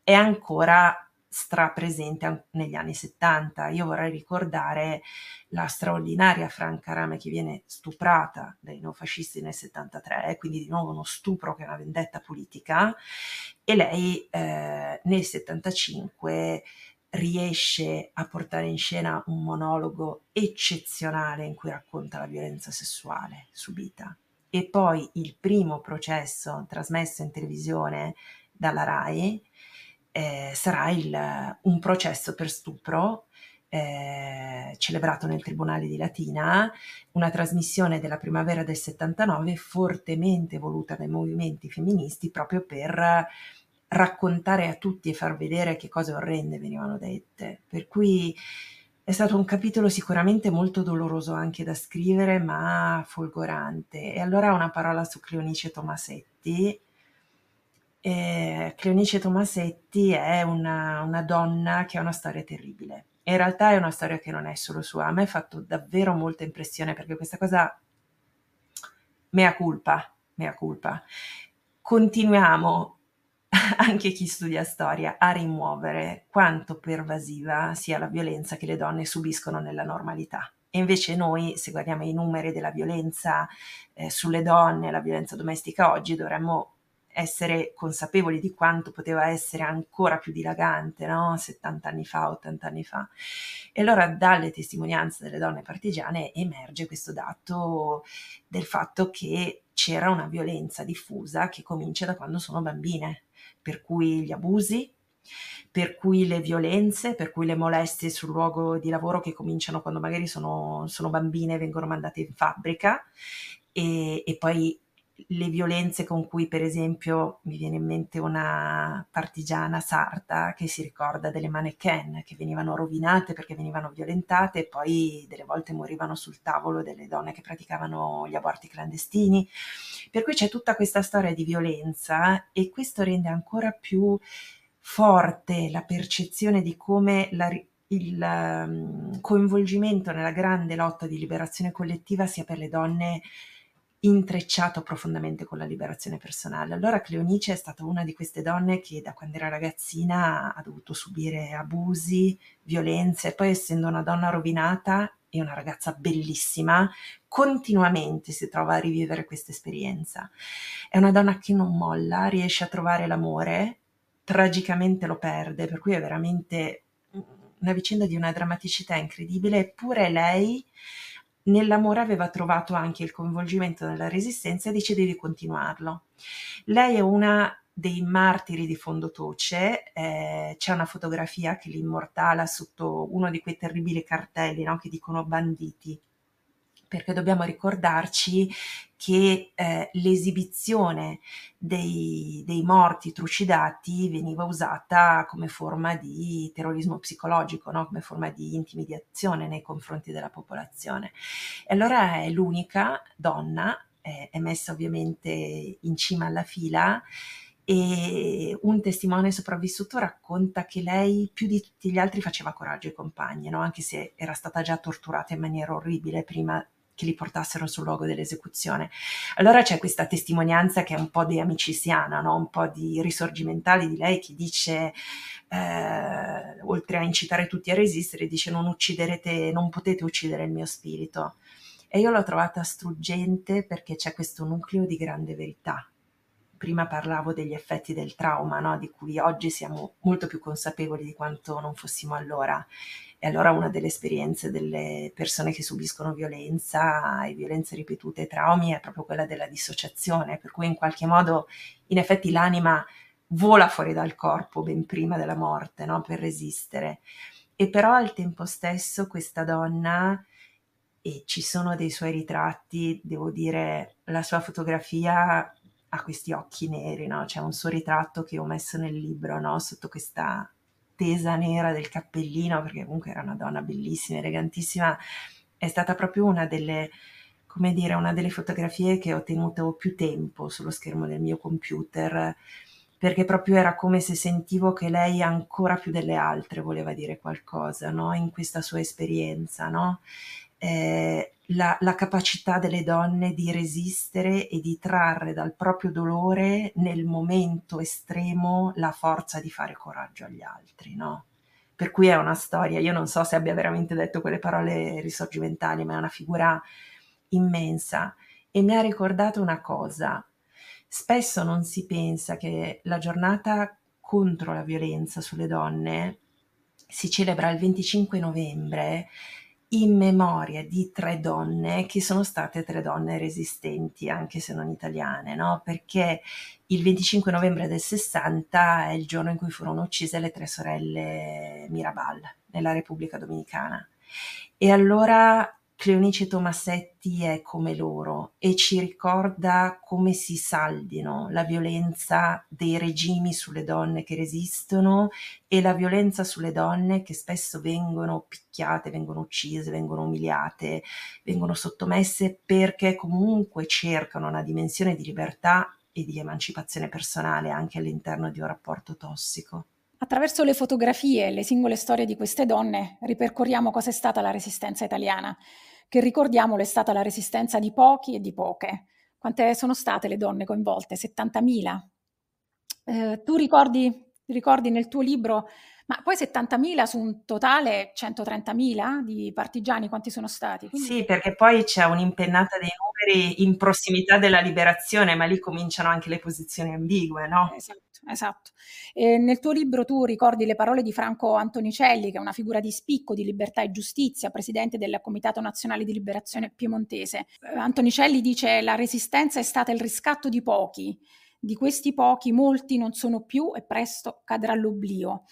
è ancora strapresente negli anni 70. Io vorrei ricordare la straordinaria Franca Rame che viene stuprata dai neofascisti nel 73, quindi di nuovo uno stupro che è una vendetta politica, e lei eh, nel 75 riesce a portare in scena un monologo eccezionale in cui racconta la violenza sessuale subita. E poi il primo processo trasmesso in televisione dalla RAI eh, sarà il, un processo per stupro eh, celebrato nel Tribunale di Latina, una trasmissione della primavera del 79 fortemente voluta dai movimenti femministi proprio per raccontare a tutti e far vedere che cose orrende venivano dette. Per cui è stato un capitolo sicuramente molto doloroso anche da scrivere, ma folgorante. E allora una parola su Cleonice Tomasetti. Eh, Cleonice Tomasetti è una, una donna che ha una storia terribile. in realtà è una storia che non è solo sua. A me ha fatto davvero molta impressione perché questa cosa mea culpa, mea culpa. Continuiamo anche chi studia storia a rimuovere quanto pervasiva sia la violenza che le donne subiscono nella normalità. E invece noi, se guardiamo i numeri della violenza eh, sulle donne, la violenza domestica oggi, dovremmo essere consapevoli di quanto poteva essere ancora più dilagante, no? 70 anni fa, 80 anni fa. E allora dalle testimonianze delle donne partigiane emerge questo dato del fatto che c'era una violenza diffusa che comincia da quando sono bambine, per cui gli abusi, per cui le violenze, per cui le molestie sul luogo di lavoro che cominciano quando magari sono, sono bambine e vengono mandate in fabbrica e, e poi le violenze con cui, per esempio, mi viene in mente una partigiana sarda che si ricorda delle mannequin che venivano rovinate perché venivano violentate e poi delle volte morivano sul tavolo delle donne che praticavano gli aborti clandestini. Per cui c'è tutta questa storia di violenza e questo rende ancora più forte la percezione di come la, il um, coinvolgimento nella grande lotta di liberazione collettiva sia per le donne intrecciato profondamente con la liberazione personale. Allora Cleonice è stata una di queste donne che da quando era ragazzina ha dovuto subire abusi, violenze, poi essendo una donna rovinata e una ragazza bellissima, continuamente si trova a rivivere questa esperienza. È una donna che non molla, riesce a trovare l'amore, tragicamente lo perde, per cui è veramente una vicenda di una drammaticità incredibile, eppure lei nell'amore aveva trovato anche il coinvolgimento nella resistenza e decide di continuarlo. Lei è una dei martiri di Fondotoce, eh, c'è una fotografia che li immortala sotto uno di quei terribili cartelli no, che dicono banditi perché dobbiamo ricordarci che eh, l'esibizione dei, dei, morti trucidati veniva usata come forma di terrorismo psicologico, no? come forma di intimidazione nei confronti della popolazione. E allora è l'unica donna, eh, è messa ovviamente in cima alla fila, e un testimone sopravvissuto racconta che lei più di tutti gli altri faceva coraggio ai compagni, no? anche se era stata già torturata in maniera orribile prima che li portassero sul luogo dell'esecuzione. Allora c'è questa testimonianza che è un po' di amicisiana, no? un po' di risorgimentale di lei che dice, eh, oltre a incitare tutti a resistere, dice non ucciderete, non potete uccidere il mio spirito. E io l'ho trovata struggente perché c'è questo nucleo di grande verità. Prima parlavo degli effetti del trauma, no? di cui oggi siamo molto più consapevoli di quanto non fossimo allora. E allora una delle esperienze delle persone che subiscono violenza e violenze ripetute e traumi è proprio quella della dissociazione, per cui in qualche modo in effetti l'anima vola fuori dal corpo ben prima della morte, no? per resistere. E però al tempo stesso questa donna, e ci sono dei suoi ritratti, devo dire, la sua fotografia ha questi occhi neri, no? c'è un suo ritratto che ho messo nel libro, no? sotto questa tesa nera del cappellino, perché comunque era una donna bellissima, elegantissima, è stata proprio una delle, come dire, una delle fotografie che ho tenuto più tempo sullo schermo del mio computer, perché proprio era come se sentivo che lei ancora più delle altre voleva dire qualcosa, no? In questa sua esperienza, no? Eh, la, la, capacità delle donne di resistere e di trarre dal proprio dolore nel momento estremo la forza di fare coraggio agli altri, no? Per cui è una storia, io non so se abbia veramente detto quelle parole risorgimentali, ma è una figura immensa e mi ha ricordato una cosa. Spesso non si pensa che la giornata contro la violenza sulle donne si celebra il 25 novembre in memoria di tre donne che sono state tre donne resistenti, anche se non italiane, no? Perché il 25 novembre del 60 è il giorno in cui furono uccise le tre sorelle Mirabal nella Repubblica Dominicana. E allora Cleonice Tomassetti è come loro e ci ricorda come si saldino la violenza dei regimi sulle donne che resistono e la violenza sulle donne che spesso vengono picchiate, vengono uccise, vengono umiliate, vengono sottomesse perché comunque cercano una dimensione di libertà e di emancipazione personale anche all'interno di un rapporto tossico. Attraverso le fotografie e le singole storie di queste donne ripercorriamo cosa è stata la resistenza italiana, che ricordiamolo è stata la resistenza di pochi e di poche. Quante sono state le donne coinvolte? 70.000. Eh, tu ricordi, ricordi nel tuo libro ma poi 70.000 su un totale 130.000 di partigiani, quanti sono stati? Quindi... Sì, perché poi c'è un'impennata dei numeri in prossimità della liberazione, ma lì cominciano anche le posizioni ambigue, no? Esatto, esatto. E nel tuo libro tu ricordi le parole di Franco Antonicelli, che è una figura di spicco di libertà e giustizia, presidente del Comitato Nazionale di Liberazione Piemontese. Eh, Antonicelli dice la resistenza è stata il riscatto di pochi, di questi pochi molti non sono più e presto cadrà l'oblio.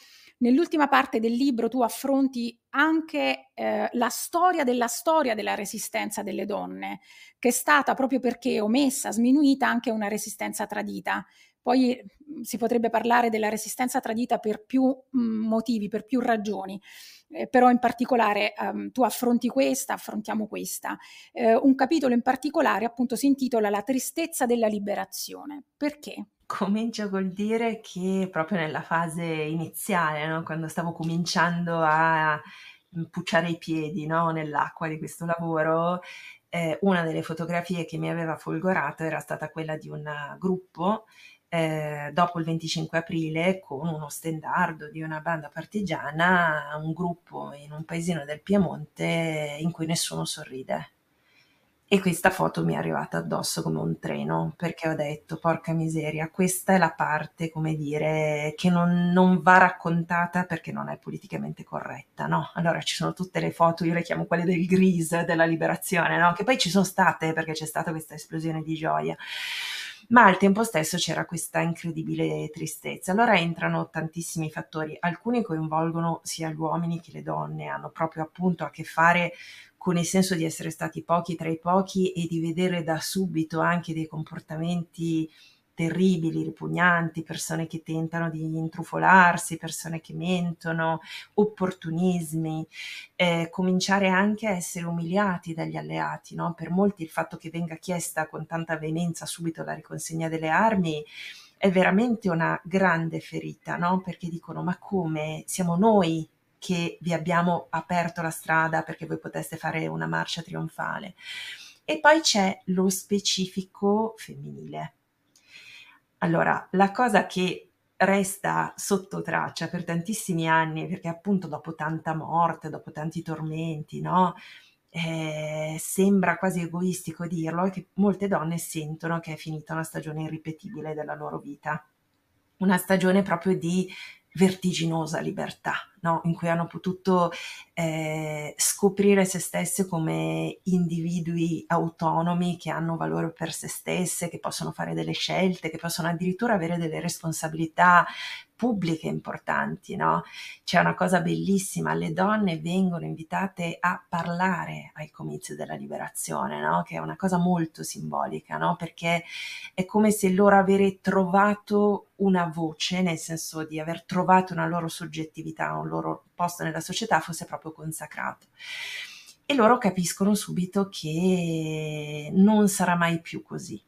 Nell'ultima parte del libro tu affronti anche eh, la storia della storia della resistenza delle donne, che è stata proprio perché omessa, sminuita, anche una resistenza tradita. Poi mm, si potrebbe parlare della resistenza tradita per più mh, mm, motivi, per più ragioni. Eh, però in particolare um, tu affronti questa, affrontiamo questa. Eh, un capitolo in particolare appunto si intitola La tristezza della liberazione. Perché? Comincio col dire che proprio nella fase iniziale, no, quando stavo cominciando a pucciare i piedi no, nell'acqua di questo lavoro, eh, una delle fotografie che mi aveva folgorato era stata quella di un gruppo eh, dopo il 25 aprile con uno stendardo di una banda partigiana, un gruppo in un paesino del Piemonte in cui nessuno sorride. E questa foto mi è arrivata addosso come un treno, perché ho detto, porca miseria, questa è la parte, come dire, che non, non va raccontata perché non è politicamente corretta, no? Allora ci sono tutte le foto, io le chiamo quelle del gris, della liberazione, no? Che poi ci sono state perché c'è stata questa esplosione di gioia ma al tempo stesso c'era questa incredibile tristezza. Allora entrano tantissimi fattori, alcuni coinvolgono sia gli uomini che le donne, hanno proprio appunto a che fare con il senso di essere stati pochi tra i pochi e di vedere da subito anche dei comportamenti terribili, ripugnanti, persone che tentano di intrufolarsi, persone che mentono, opportunismi, eh, cominciare anche a essere umiliati dagli alleati. No? Per molti il fatto che venga chiesta con tanta veemenza subito la riconsegna delle armi è veramente una grande ferita, no? perché dicono ma come siamo noi che vi abbiamo aperto la strada perché voi poteste fare una marcia trionfale. E poi c'è lo specifico femminile. Allora, la cosa che resta sotto traccia per tantissimi anni, perché appunto dopo tanta morte, dopo tanti tormenti, no? Eh, sembra quasi egoistico dirlo, è che molte donne sentono che è finita una stagione irripetibile della loro vita, una stagione proprio di vertiginosa libertà, no? in cui hanno potuto eh, scoprire se stesse come individui autonomi che hanno valore per se stesse, che possono fare delle scelte, che possono addirittura avere delle responsabilità pubbliche importanti, no? C'è una cosa bellissima, le donne vengono invitate a parlare ai comizi della liberazione, no? Che è una cosa molto simbolica, no? Perché è come se loro avere trovato una voce, nel senso di aver trovato una loro soggettività, un loro posto nella società fosse proprio consacrato. E loro capiscono subito che non sarà mai più così,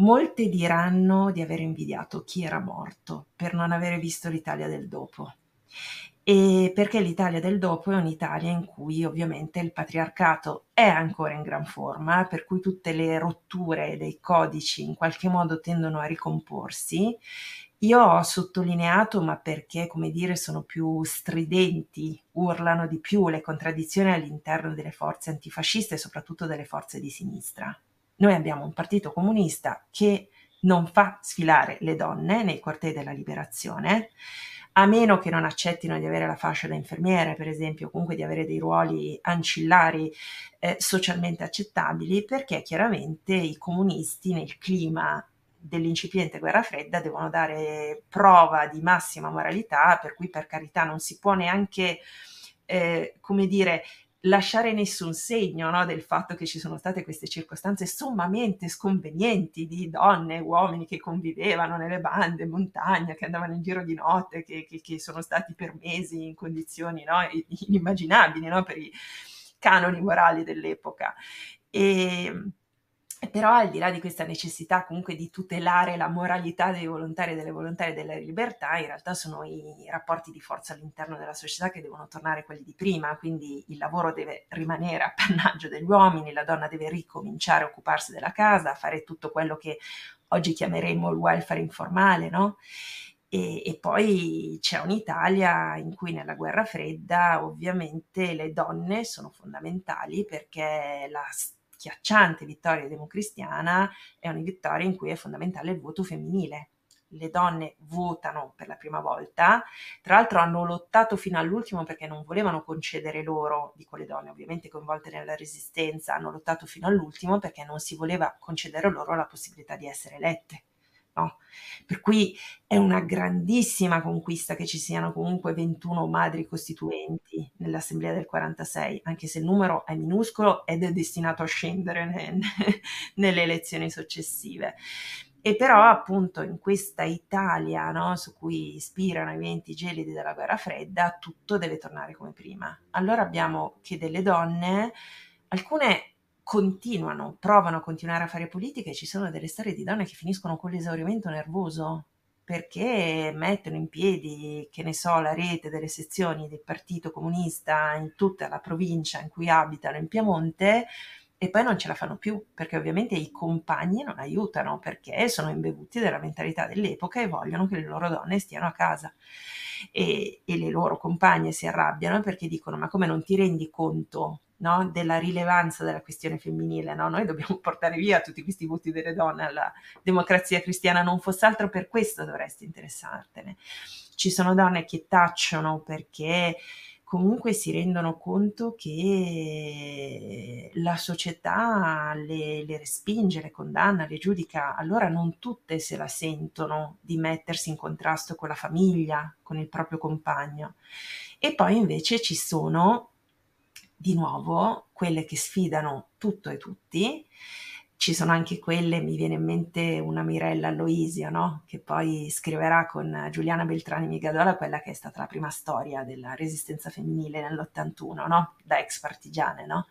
Molte diranno di aver invidiato chi era morto per non avere visto l'Italia del dopo. E perché l'Italia del dopo è un'Italia in cui ovviamente il patriarcato è ancora in gran forma, per cui tutte le rotture dei codici in qualche modo tendono a ricomporsi. Io ho sottolineato, ma perché, come dire, sono più stridenti, urlano di più le contraddizioni all'interno delle forze antifasciste e soprattutto delle forze di sinistra. Noi abbiamo un partito comunista che non fa sfilare le donne nei cortei della liberazione, a meno che non accettino di avere la fascia da infermiere, per esempio, comunque di avere dei ruoli ancillari eh, socialmente accettabili, perché chiaramente i comunisti nel clima dell'incipiente guerra fredda devono dare prova di massima moralità, per cui per carità non si può neanche, eh, come dire, lasciare nessun segno no, del fatto che ci sono state queste circostanze sommamente sconvenienti di donne e uomini che convivevano nelle bande in montagna, che andavano in giro di notte, che, che, che sono stati per mesi in condizioni no, inimmaginabili no, per i canoni morali dell'epoca. E, però al di là di questa necessità comunque di tutelare la moralità dei volontari e delle volontarie della libertà, in realtà sono i rapporti di forza all'interno della società che devono tornare quelli di prima, quindi il lavoro deve rimanere appannaggio degli uomini, la donna deve ricominciare a occuparsi della casa, a fare tutto quello che oggi chiameremo il welfare informale, no? E, e, poi c'è un'Italia in cui nella guerra fredda ovviamente le donne sono fondamentali perché la schiacciante vittoria democristiana è una vittoria in cui è fondamentale il voto femminile. Le donne votano per la prima volta, tra l'altro hanno lottato fino all'ultimo perché non volevano concedere loro, dico le donne ovviamente coinvolte nella resistenza, hanno lottato fino all'ultimo perché non si voleva concedere loro la possibilità di essere elette No? Per cui è una grandissima conquista che ci siano comunque 21 madri costituenti nell'Assemblea del 46, anche se il numero è minuscolo ed è destinato a scendere ne, ne, nelle elezioni successive. E però appunto in questa Italia no, su cui ispirano i venti gelidi della guerra fredda, tutto deve tornare come prima. Allora abbiamo che delle donne, alcune continuano, provano a continuare a fare politica e ci sono delle storie di donne che finiscono con l'esaurimento nervoso perché mettono in piedi, che ne so, la rete delle sezioni del Partito Comunista in tutta la provincia in cui abitano in Piemonte e poi non ce la fanno più perché ovviamente i compagni non aiutano perché sono imbevuti della mentalità dell'epoca e vogliono che le loro donne stiano a casa. E, e le loro compagne si arrabbiano perché dicono ma come non ti rendi conto no? della rilevanza della questione femminile. No? Noi dobbiamo portare via tutti questi voti delle donne alla democrazia cristiana, non fosse altro per questo dovresti interessartene. Ci sono donne che tacciono perché comunque si rendono conto che la società le, le, respinge, le condanna, le giudica, allora non tutte se la sentono di mettersi in contrasto con la famiglia, con il proprio compagno. E poi invece ci sono di nuovo quelle che sfidano tutto e tutti. Ci sono anche quelle, mi viene in mente una Mirella Aloisio, no? che poi scriverà con Giuliana Beltrani Migadola quella che è stata la prima storia della resistenza femminile nell'81, no? da ex partigiane. No?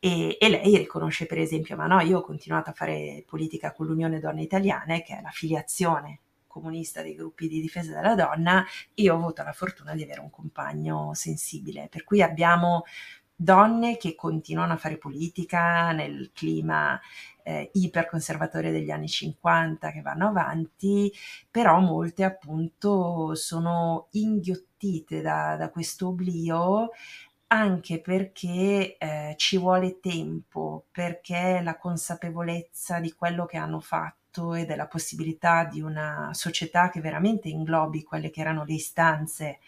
E, e, lei riconosce per esempio, ma no, io ho continuato a fare politica con l'Unione Donne Italiane, che è l'affiliazione comunista dei gruppi di difesa della donna, io ho avuto la fortuna di avere un compagno sensibile, per cui abbiamo donne che continuano a fare politica nel clima eh, iperconservatore degli anni 50 che vanno avanti, però molte appunto sono inghiottite da, da questo oblio anche perché eh, ci vuole tempo, perché la consapevolezza di quello che hanno fatto e della possibilità di una società che veramente inglobi quelle che erano le istanze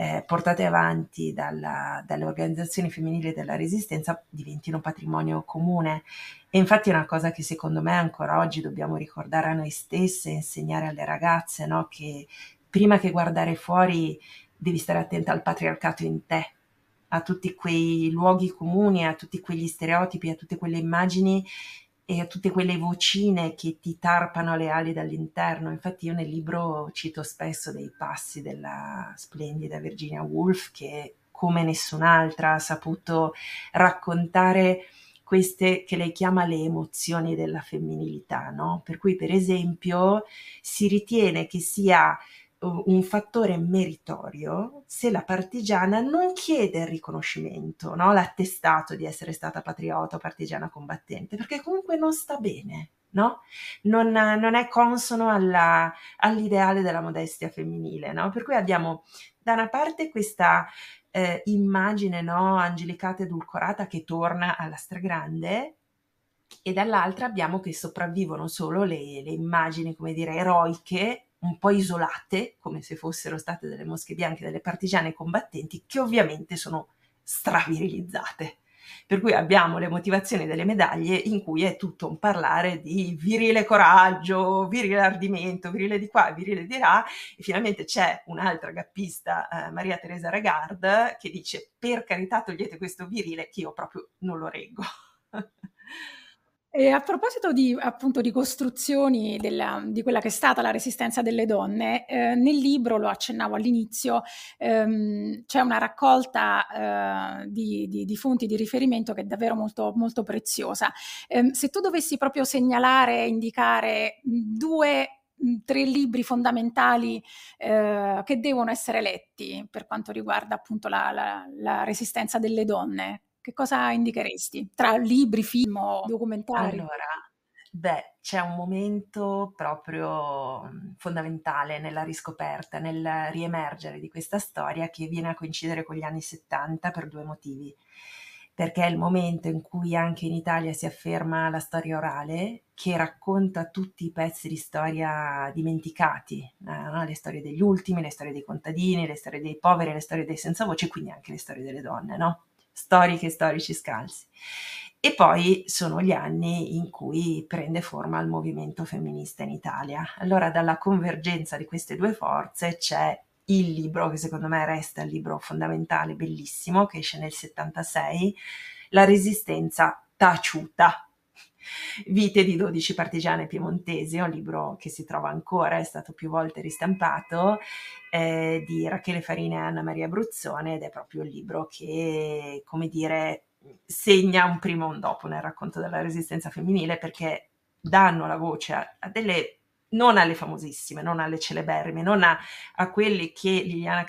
eh, portate avanti dalla, dalle organizzazioni femminili della resistenza diventino patrimonio comune. E infatti è una cosa che secondo me ancora oggi dobbiamo ricordare a noi stesse, insegnare alle ragazze, no? che prima che guardare fuori devi stare attenta al patriarcato in te, a tutti quei luoghi comuni, a tutti quegli stereotipi, a tutte quelle immagini e a tutte quelle vocine che ti tarpano le ali dall'interno. Infatti io nel libro cito spesso dei passi della splendida Virginia Woolf che come nessun'altra ha saputo raccontare queste che lei chiama le emozioni della femminilità, no? Per cui per esempio si ritiene che sia un fattore meritorio se la partigiana non chiede il riconoscimento, no? l'attestato di essere stata patriota o partigiana combattente, perché comunque non sta bene, no? non, non, è consono alla, all'ideale della modestia femminile. No? Per cui abbiamo da una parte questa eh, immagine no, angelicata edulcorata che torna alla stragrande e dall'altra abbiamo che sopravvivono solo le, le immagini, come dire, eroiche un po' isolate, come se fossero state delle mosche bianche, delle partigiane combattenti, che ovviamente sono stravirilizzate. Per cui abbiamo le motivazioni delle medaglie in cui è tutto un parlare di virile coraggio, virile ardimento, virile di qua, virile di là, e finalmente c'è un'altra gappista, eh, Maria Teresa Regard, che dice per carità togliete questo virile che io proprio non lo reggo. E a proposito di, appunto, di costruzioni della, di quella che è stata la resistenza delle donne, eh, nel libro, lo accennavo all'inizio, ehm, c'è una raccolta eh, di, di, di, fonti di riferimento che è davvero molto, molto preziosa. Eh, se tu dovessi proprio segnalare, indicare due tre libri fondamentali eh, che devono essere letti per quanto riguarda appunto la, la, la resistenza delle donne, che cosa indicheresti tra libri, film o documentari? Allora, beh, c'è un momento proprio mhmm, fondamentale nella riscoperta, nel riemergere di questa storia che viene a coincidere con gli anni 70 per due motivi. Perché è il momento in cui anche in Italia si afferma la storia orale che racconta tutti i pezzi di storia dimenticati, eh, no? le storie degli ultimi, le storie dei contadini, le storie dei poveri, le storie dei senza voce, quindi anche le storie delle donne, no? Storiche e storici scalzi. E poi sono gli anni in cui prende forma il movimento femminista in Italia. Allora dalla convergenza di queste due forze c'è il libro che secondo me resta il libro fondamentale, bellissimo, che esce nel 76, La resistenza taciuta. Vite di 12 partigiane piemontesi, un libro che si trova ancora, è stato più volte ristampato eh, di Rachele Farina e Anna Maria Bruzzone ed è proprio il libro che, come dire, segna un prima e un dopo nel racconto della resistenza femminile perché danno la voce a, a delle non alle famosissime, non alle celeberrime, non a, a quelli che Liliana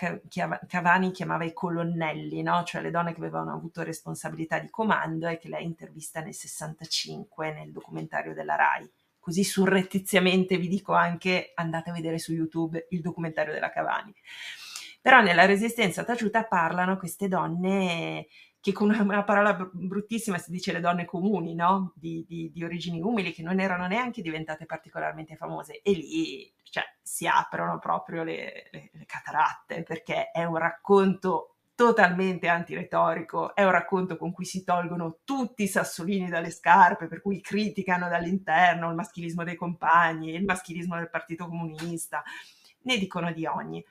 Cavani chiamava i colonnelli, no? cioè le donne che avevano avuto responsabilità di comando e che lei intervista nel 65 nel documentario della RAI così surrettiziamente vi dico anche andate a vedere su YouTube il documentario della Cavani. Però nella resistenza taciuta parlano queste donne che con una, parola bruttissima si dice le donne comuni, no? Di, di, di, origini umili, che non erano neanche diventate particolarmente famose. E lì cioè, si aprono proprio le, le, le cataratte, perché è un racconto totalmente antiretorico, è un racconto con cui si tolgono tutti i sassolini dalle scarpe, per cui criticano dall'interno il maschilismo dei compagni, il maschilismo del Partito Comunista, ne dicono di ogni.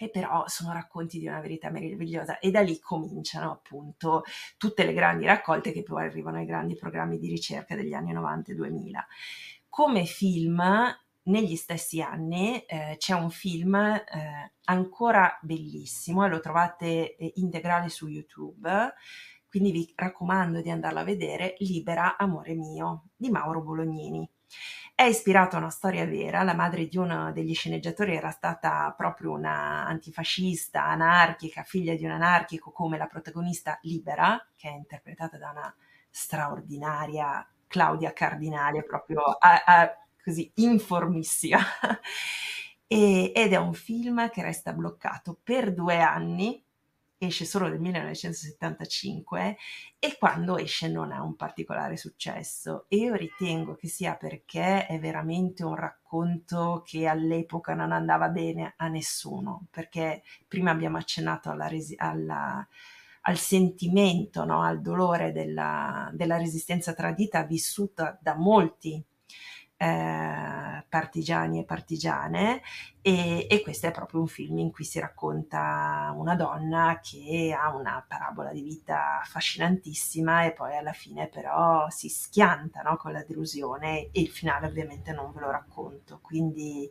E però sono racconti di una verità meravigliosa e da lì cominciano appunto tutte le grandi raccolte che poi arrivano ai grandi programmi di ricerca degli anni 90 e 2000. Come film negli stessi anni eh, c'è un film eh, ancora bellissimo e lo trovate eh, integrale su YouTube, quindi vi raccomando di andarlo a vedere, Libera Amore Mio di Mauro Bolognini. È ispirato a una storia vera, la madre di uno degli sceneggiatori era stata proprio una antifascista, anarchica, figlia di un anarchico come la protagonista Libera, che è interpretata da una straordinaria Claudia Cardinale, proprio a, a così informissima. e, ed è un film che resta bloccato per due anni, esce solo nel 1975 e quando esce non ha un particolare successo e io ritengo che sia perché è veramente un racconto che all'epoca non andava bene a nessuno, perché prima abbiamo accennato alla, resi- alla al sentimento, no? al dolore della, della resistenza tradita vissuta da molti eh, partigiani e partigiane e, e, questo è proprio un film in cui si racconta una donna che ha una parabola di vita affascinantissima e poi alla fine però si schianta no, con la delusione e il finale ovviamente non ve lo racconto. Quindi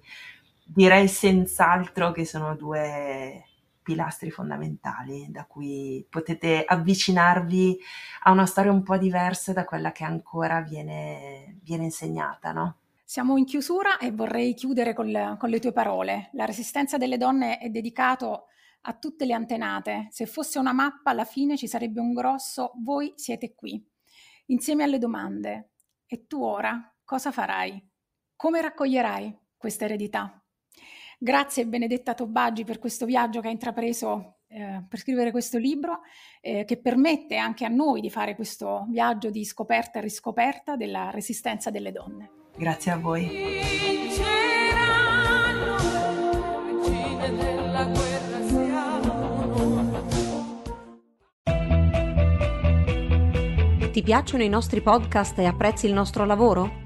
direi senz'altro che sono due pilastri fondamentali da cui potete avvicinarvi a una storia un po' diversa da quella che ancora viene, viene insegnata, no? Siamo in chiusura e vorrei chiudere con con le tue parole. La resistenza delle donne è dedicato a tutte le antenate. Se fosse una mappa, alla fine ci sarebbe un grosso voi siete qui, insieme alle domande. E tu ora cosa farai? Come raccoglierai questa eredità? Grazie Benedetta Tobaggi per questo viaggio che hai intrapreso eh, per scrivere questo libro eh, che permette anche a noi di fare questo viaggio di scoperta e riscoperta della resistenza delle donne. Grazie a voi. Ti piacciono i nostri podcast e apprezzi il nostro lavoro?